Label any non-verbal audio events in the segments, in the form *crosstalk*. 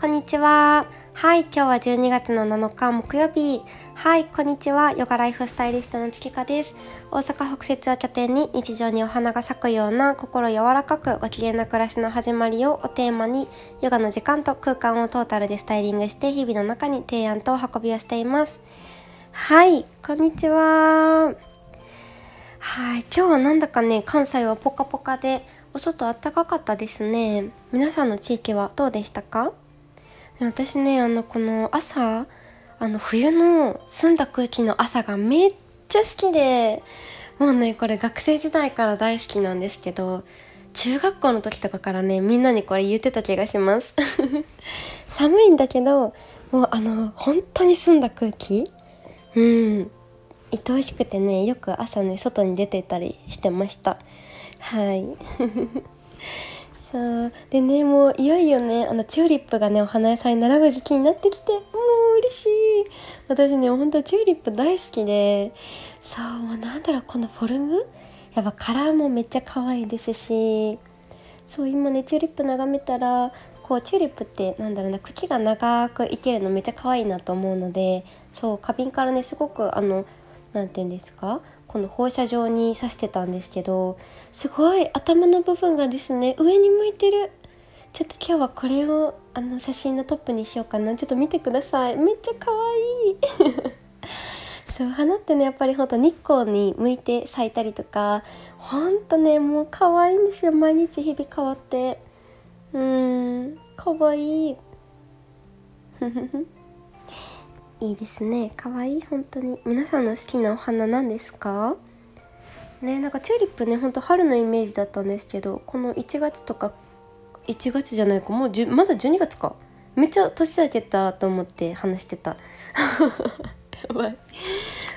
こんにちは。はい、今日は12月の7日木曜日。はい、こんにちは。ヨガライフスタイリストの月香です。大阪北節を拠点に日常にお花が咲くような心柔らかくご機嫌な暮らしの始まりをおテーマにヨガの時間と空間をトータルでスタイリングして日々の中に提案と運びをしています。はい、こんにちは。はい、今日はなんだかね、関西はポカポカでお外暖かかったですね。皆さんの地域はどうでしたか？私ね、あの、この朝、あの、冬の澄んだ空気の朝がめっちゃ好きで、もうね、これ学生時代から大好きなんですけど、中学校の時とかからね、みんなにこれ言ってた気がします。*laughs* 寒いんだけど、もうあの、本当に澄んだ空気うん。愛おしくてね、よく朝ね、外に出てたりしてました。はい。*laughs* そうでねもういよいよねあのチューリップがねお花屋さんに並ぶ時期になってきてもう嬉しい私ねほんとチューリップ大好きでそうもうなんだろうこのフォルム？やっぱカラーもめっちゃ可愛いですしそう今ねチューリップ眺めたらこうチューリップってなんだろうな茎が長く生けるのめっちゃ可愛いなと思うのでそう花瓶からねすごくあの何て言うんですか？この放射状に刺してたんですけどすごい頭の部分がですね上に向いてる。ちょっと今日はこれをあの写真のトップにしようかな。ちょっと見てください。めっちゃ可愛い。*laughs* そう花ってねやっぱりほんと日光に向いて咲いたりとかほんとねもう可愛いんですよ。毎日日々変わって。うん可愛い。*laughs* いいですね。可愛い本当に。皆さんの好きなお花何ですか？ねなんかチューリップねほんと春のイメージだったんですけどこの1月とか1月じゃないかもうまだ12月か。めっちゃ年明けたと思って話してた。*laughs* やばい。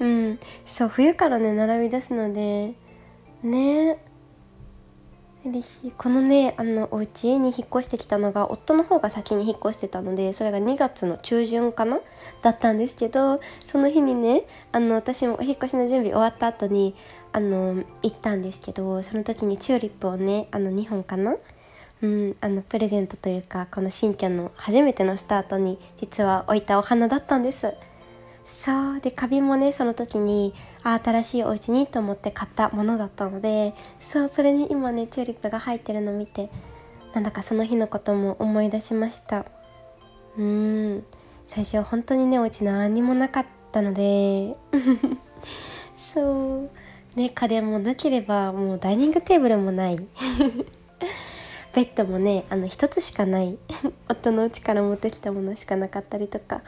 うん。そう冬からね並び出すのでね。え嬉しい。このねあのお家に引っ越してきたのが夫の方が先に引っ越してたのでそれが2月の中旬かな？だったんですけどその日にねあの私もお引っ越しの準備終わった後にあの行ったんですけどその時にチューリップをねあの2本かな？うん、あのプレゼントというかこの新居の初めてのスタートに実は置いたお花だったんです。そうで花瓶もねその時にあ新しいお家にと思って買ったものだったのでそうそれに今ねチューリップが入ってるのを見てなんだかその日のことも思い出しました。うーん。最初は本当にねお家何もなかったので。*laughs* そう。ね家電もなければもうダイニングテーブルもない。*laughs* ベッドもねあの一つしかない。*laughs* 夫の家から持ってきたものしかなかったりとか。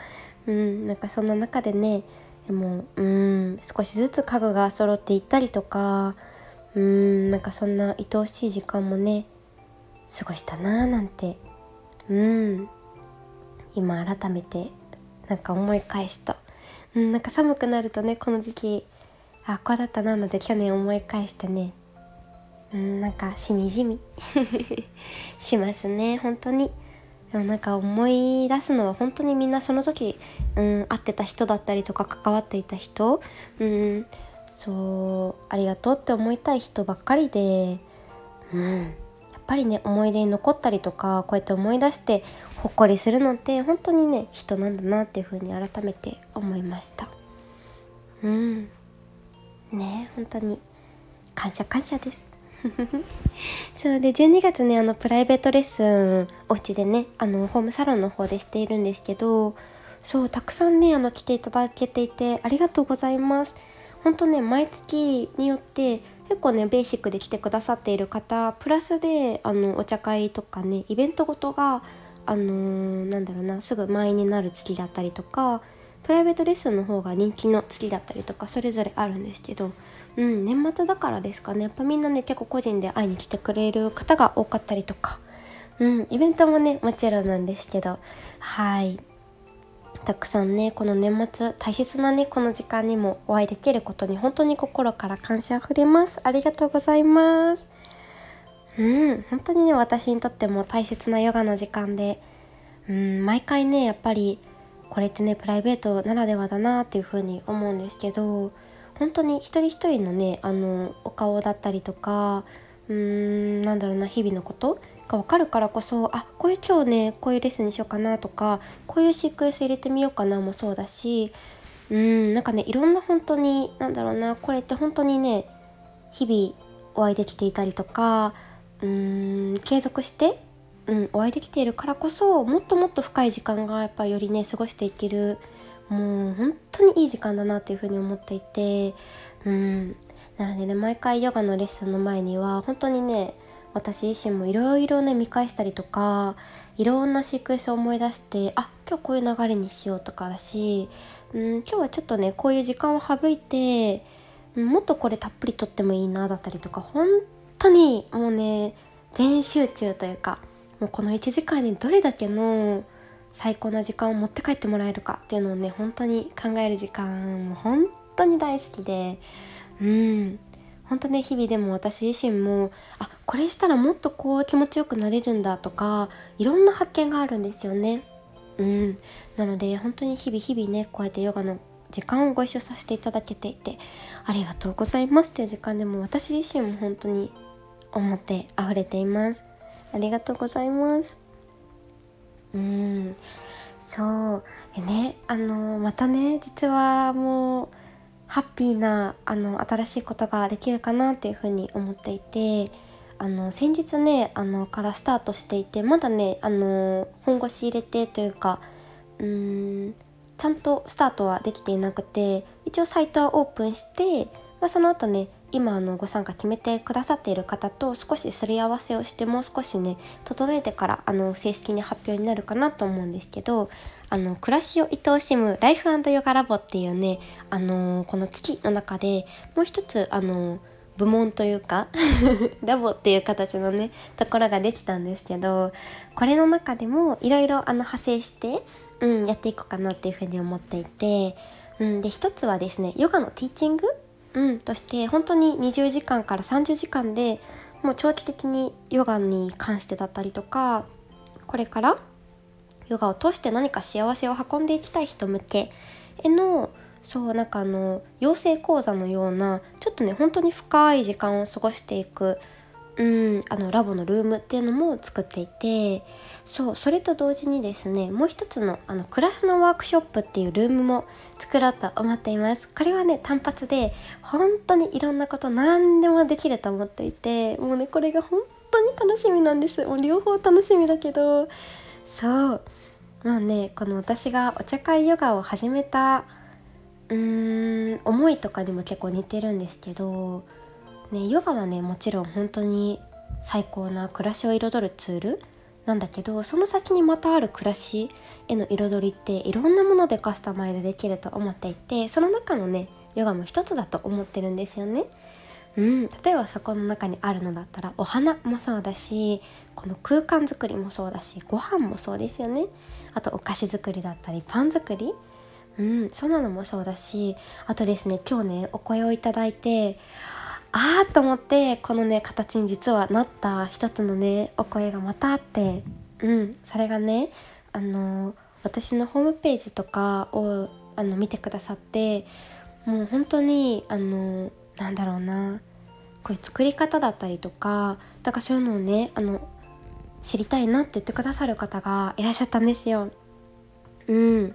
うん。なんかそんな中でねでもうん少しずつ家具が揃っていったりとかうんなんかそんな愛おしい時間もね過ごしたなーなんてうん今改めてなんか思い返すと、うん、なんか寒くなるとねこの時期あこうだったなので去年思い返してねうんなんかしみじみ *laughs* しますね本当に。でもなんか思い出すのは本当にみんなその時、うん、会ってた人だったりとか関わっていた人、うん、そうありがとうって思いたい人ばっかりで、うん、やっぱりね思い出に残ったりとかこうやって思い出してほっこりするのって本当にね人なんだなっていうふうに改めて思いました。うんね本当に感謝感謝です。*laughs* そうで12月ねあのプライベートレッスンお家でねあのホームサロンの方でしているんですけどそうたくさんねあの来ていただけていてありがとうございます。本当ね毎月によって結構ねベーシックで来てくださっている方プラスであのお茶会とかねイベントごとがあのー、なんだろうなすぐ満員になる月だったりとかプライベートレッスンの方が人気の月だったりとかそれぞれあるんですけどうん、年末だからですかね。やっぱみんなね結構個人で会いに来てくれる方が多かったりとか、うん、イベントもねもちろんなんですけど。はい。たくさんねこの年末大切なねこの時間にもお会いできることに本当に心から感謝あふれます。ありがとうございます。うん本当にね私にとっても大切なヨガの時間で。うん毎回ねやっぱりこれってねプライベートならではだなっていうふうに思うんですけど。本当に一人一人のねあのお顔だったりとかうーんなんだろうな日々のことが分かるからこそあこういう今日ねこういうレッスンにしようかなとかこういうシークエンス入れてみようかなもそうだしうんなんかねいろんな本当になんだろうなこれって本当にね日々お会いできていたりとかうん継続して、うん、お会いできているからこそもっともっと深い時間がやっぱよりね過ごしていけるもう本当にいい時間だなっていうふうに思っていてうん。なのでね毎回ヨガのレッスンの前には本当にね私自身もいろいろね見返したりとかいろんなシークエンスを思い出してあ今日こういう流れにしようとかだしうん今日はちょっとねこういう時間を省いてもっとこれたっぷりとってもいいなだったりとか本当にもうね全集中というかもうこの1時間にどれだけの最高な時間を持って帰ってもらえるかっていうのをね本当に考える時間も本当に大好きで。うん。本当ね日々でも私自身もあこれしたらもっとこう気持ちよくなれるんだとかいろんな発見があるんですよね。うん、なので本当に日々日々ねこうやってヨガの時間をご一緒させていただけていてありがとうございます。っていう時間でも私自身も本当に思って溢れています。ありがとうございます。うん。そう。でねあのまたね実はもうハッピーなあの新しいことができるかなっていうふうに思っていてあの先日ねあのからスタートしていてまだねあの本腰入れてというかうーんちゃんとスタートはできていなくて一応サイトはオープンして、まあ、その後ね今あのご参加決めてくださっている方と少しすり合わせをしてもう少しね整えてからあの正式に発表になるかなと思うんですけどあの暮らしを愛おしむライフヨガラボっていうねあのこの月の中でもう一つあの部門というか *laughs* ラボっていう形のねところができたんですけどこれの中でもいろいろ派生して、うん、やっていこうかなっていうふうに思っていて、うん、で一つはですねヨガのティーチング、うん、として本当に20時間から30時間でもう長期的にヨガに関してだったりとかこれからヨガを通して何か幸せを運んでいきたい人向けへのそうなんかあの養成講座のようなちょっとね本当に深い時間を過ごしていくうんあのラボのルームっていうのも作っていてそうそれと同時にですねもう一つのあのクラスのワークショップっていうルームも作ろうと思っています。これはね単発で本当にいろんなこと何でもできると思っていてもうねこれが本当に楽しみなんです。もう両方楽しみだけど。そう。まあねこの私がお茶会ヨガを始めたうーん思いとかにも結構似てるんですけど、ね、ヨガはねもちろん本当に最高な暮らしを彩るツールなんだけどその先にまたある暮らしへの彩りっていろんなものでカスタマイズできると思っていてその中のねヨガも一つだと思ってるんですよね。うん、例えばそこの中にあるのだったらお花もそうだしこの空間作りもそうだしご飯もそうですよねあとお菓子作りだったりパン作りうん、そんなのもそうだしあとですね今日ねお声をいただいてああと思ってこのね形に実はなった一つのねお声がまたあってうんそれがねあの私のホームページとかをあの見てくださってもう本当にあのなんだろうなこういう作り方だったりとかだからそういうのをねあの知りたいなって言ってくださる方がいらっしゃったんですよ。うん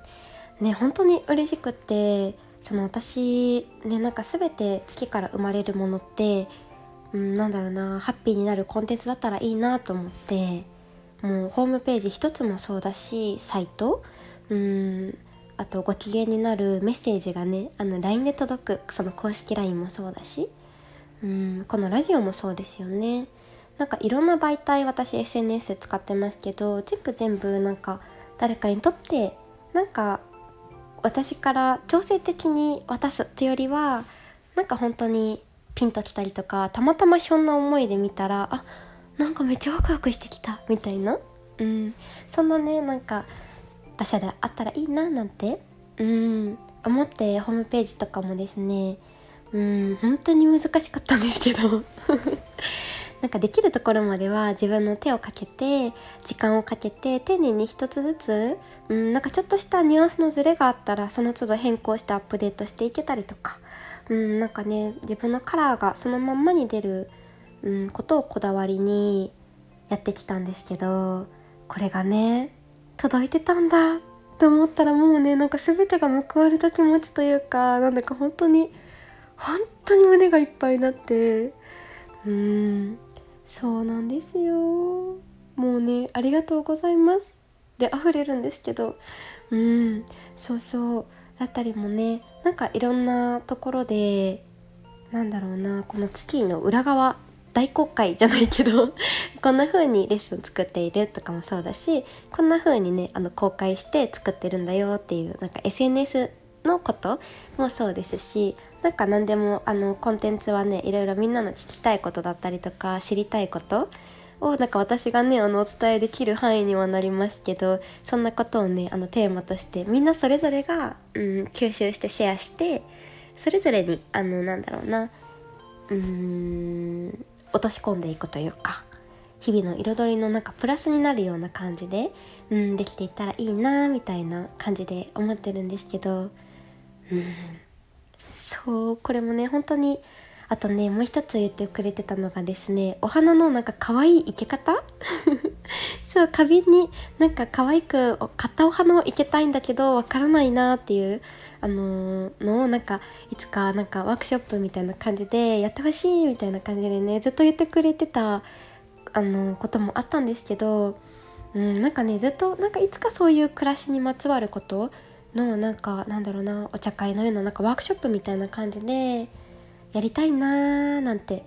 ね本当に嬉しくってその私ねなんか全て月から生まれるものって、うん、なんだろうなハッピーになるコンテンツだったらいいなと思ってもうホームページ一つもそうだしサイトうんあとご機嫌になるメッセージがねあの LINE で届くその公式 LINE もそうだしうんこのラジオもそうですよね。なんかいろんな媒体私 SNS 使ってますけど全部全部なんか誰かにとってなんか私から強制的に渡すっていうよりはなんか本当にピンときたりとかたまたまひょんな思いで見たらあなんかめっちゃワクワクしてきたみたいな、うん、そんなねなんか場所であったらいいななんて、うん、思ってホームページとかもですねうん。本当に難しかったんですけど。なんかできるところまでは自分の手をかけて時間をかけて丁寧に一つずつ、うん、なんかちょっとしたニュアンスのズレがあったらその都度変更してアップデートしていけたりとか、うん、なんかね自分のカラーがそのまんまに出る、うん、ことをこだわりにやってきたんですけどこれがね届いてたんだって思ったらもうねなんか全てが報われた気持ちというかなんだか本当に本当に胸がいっぱいになってうん。そうなんですよ。もうねありがとうございます。で溢れるんですけど。うんそうそう。だったりもねなんかいろんなところでなんだろうなこの月の裏側大公開じゃないけど *laughs* こんな風にレッスン作っているとかもそうだしこんな風にねあの公開して作ってるんだよっていうなんか SNS のこともそうですしなんか何でもあのコンテンツはねいろいろみんなの聞きたいことだったりとか知りたいことをなんか私がねあのお伝えできる範囲にはなりますけどそんなことをねあのテーマとしてみんなそれぞれが、うん、吸収してシェアしてそれぞれにあのなんだろうなうーん落とし込んでいくというか日々の彩りのなんかプラスになるような感じで、うん、できていったらいいなみたいな感じで思ってるんですけど、うん、そうこれもね本当にあとねもう一つ言ってくれてたのがですねお花のなんか可愛い生け方？*laughs* そう花瓶になんか可愛く買ったお花を生けたいんだけどわからないなっていうあのー、のをなんかいつかなんかワークショップみたいな感じでやってほしいみたいな感じでねずっと言ってくれてたあのー、こともあったんですけど、うん、なんかねずっとなんかいつかそういう暮らしにまつわることのなんかなんだろうなお茶会のようななんかワークショップみたいな感じでやりたいなーなんて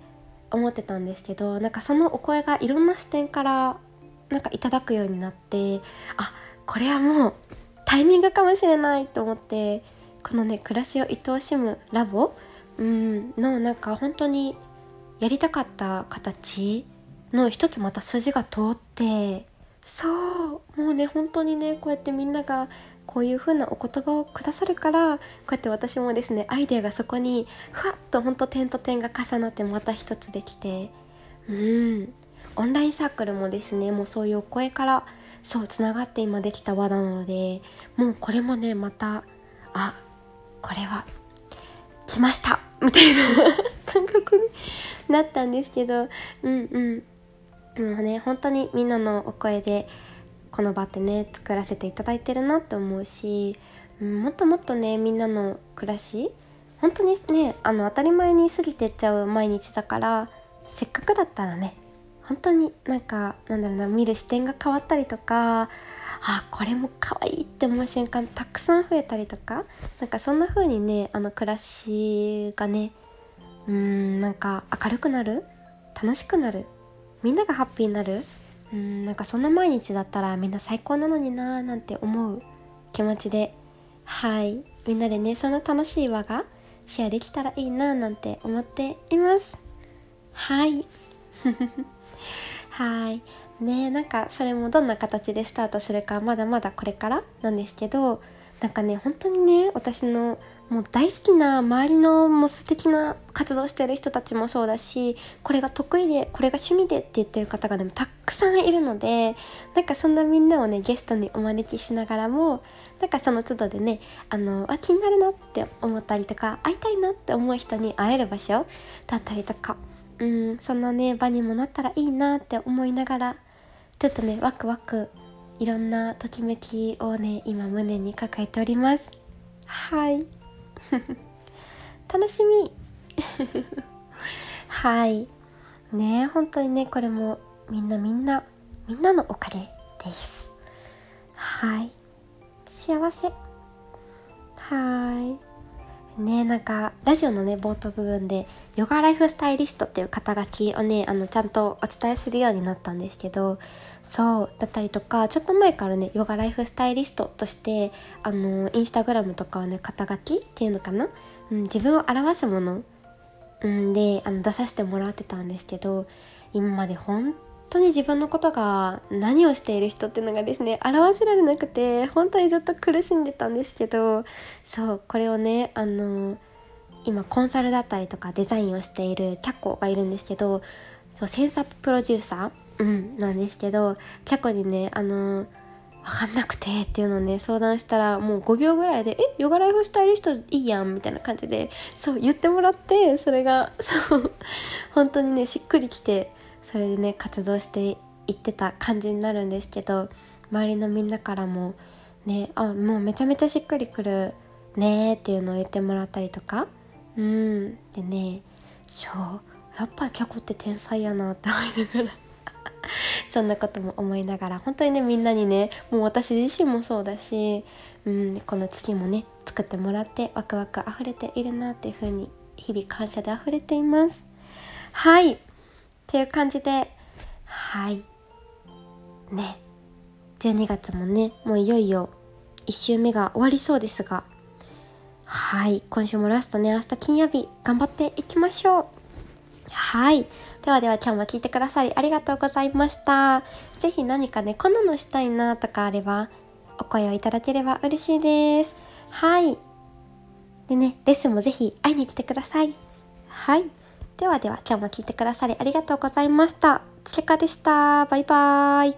思ってたんですけどなんかそのお声がいろんな視点からなんかいただくようになってあこれはもうタイミングかもしれないと思ってこのね暮らしを愛おしむラボ、うん、のなんか本当にやりたかった形の一つまた筋が通ってそうもうね本当にねこうやってみんながこういう風なお言葉をくださるからこうやって私もですねアイデアがそこにふわっとほんと点と点が重なってまた一つできてうん。オンラインサークルもですねもうそういうお声からそうつながって今できた輪なのでもうこれもねまたあこれは来ましたみたいな *laughs* 感覚になったんですけどうんうん。もうね本当にみんなのお声でこの場ってね作らせていただいてるなって思うし、もっともっとねみんなの暮らし本当にねあの当たり前に過ぎてっちゃう毎日だからせっかくだったらね本当になんかなんだろうな見る視点が変わったりとかあこれも可愛いって思う瞬間たくさん増えたりとかなんかそんな風にねあの暮らしがねうんなんか明るくなる楽しくなるみんながハッピーになるうんなんかそんな毎日だったらみんな最高なのになーなんて思う気持ちではい。みんなでねそんな楽しい輪がシェアできたらいいななんて思っています。はい。*laughs* はい。ねなんかそれもどんな形でスタートするかまだまだこれからなんですけどなんかね本当にね私のもう大好きな周りのもう素敵な活動してる人たちもそうだしこれが得意でこれが趣味でって言ってる方がでもたくさんいるのでなんかそんなみんなをねゲストにお招きしながらもなんかその都度でねあのあ気になるなって思ったりとか会いたいなって思う人に会える場所だったりとかうんそんなね場にもなったらいいなって思いながらちょっとねワクワクいろんなときめきをね今胸に抱えております。はい。*laughs* 楽しみ。*laughs* はい。ね本当にねこれもみんなみんなみんなのおかげです。はい。幸せ。はい。ねなんかラジオのね冒頭部分でヨガライフスタイリストっていう肩書きをねあのちゃんとお伝えするようになったんですけどそうだったりとかちょっと前からねヨガライフスタイリストとしてあのインスタグラムとかはね肩書きっていうのかな、うん、自分を表すもの、うん、であの出させてもらってたんですけど今まで本当に自分のことが何をしている人っていうのがですね表せられなくて本当にずっと苦しんでたんですけどそうこれをねあの今コンサルだったりとかデザインをしているキャコがいるんですけどそうセンサプロデューサー、うん、なんですけどキャコにねあの分かんなくてっていうのをね相談したらもう5秒ぐらいで「えヨガライフスタイリストいいやん」みたいな感じでそう言ってもらってそれがそう本当にねしっくりきてそれでね活動していってた感じになるんですけど周りのみんなからもねあもうめちゃめちゃしっくりくるねっていうのを言ってもらったりとか。うん。でねそうやっぱキャコって天才やなって思いながら。*laughs* そんなことも思いながら本当にねみんなにねもう私自身もそうだし、うん、この月もね作ってもらってワクワク溢れているなっていう風に日々感謝で溢れています。はい。っていう感じではいね12月もねもういよいよ1週目が終わりそうですがはい今週もラストね明日金曜日頑張っていきましょうはいではでは今日も聞いてくださりありがとうございました。是非何かね、こんなのしたいなとかあれば、お声をいただければ嬉しいです。はい。でね、レッスンも是非会いに来てください。はい。ではでは今日も聞いてくださりありがとうございました。つけかでした。バイバーイ。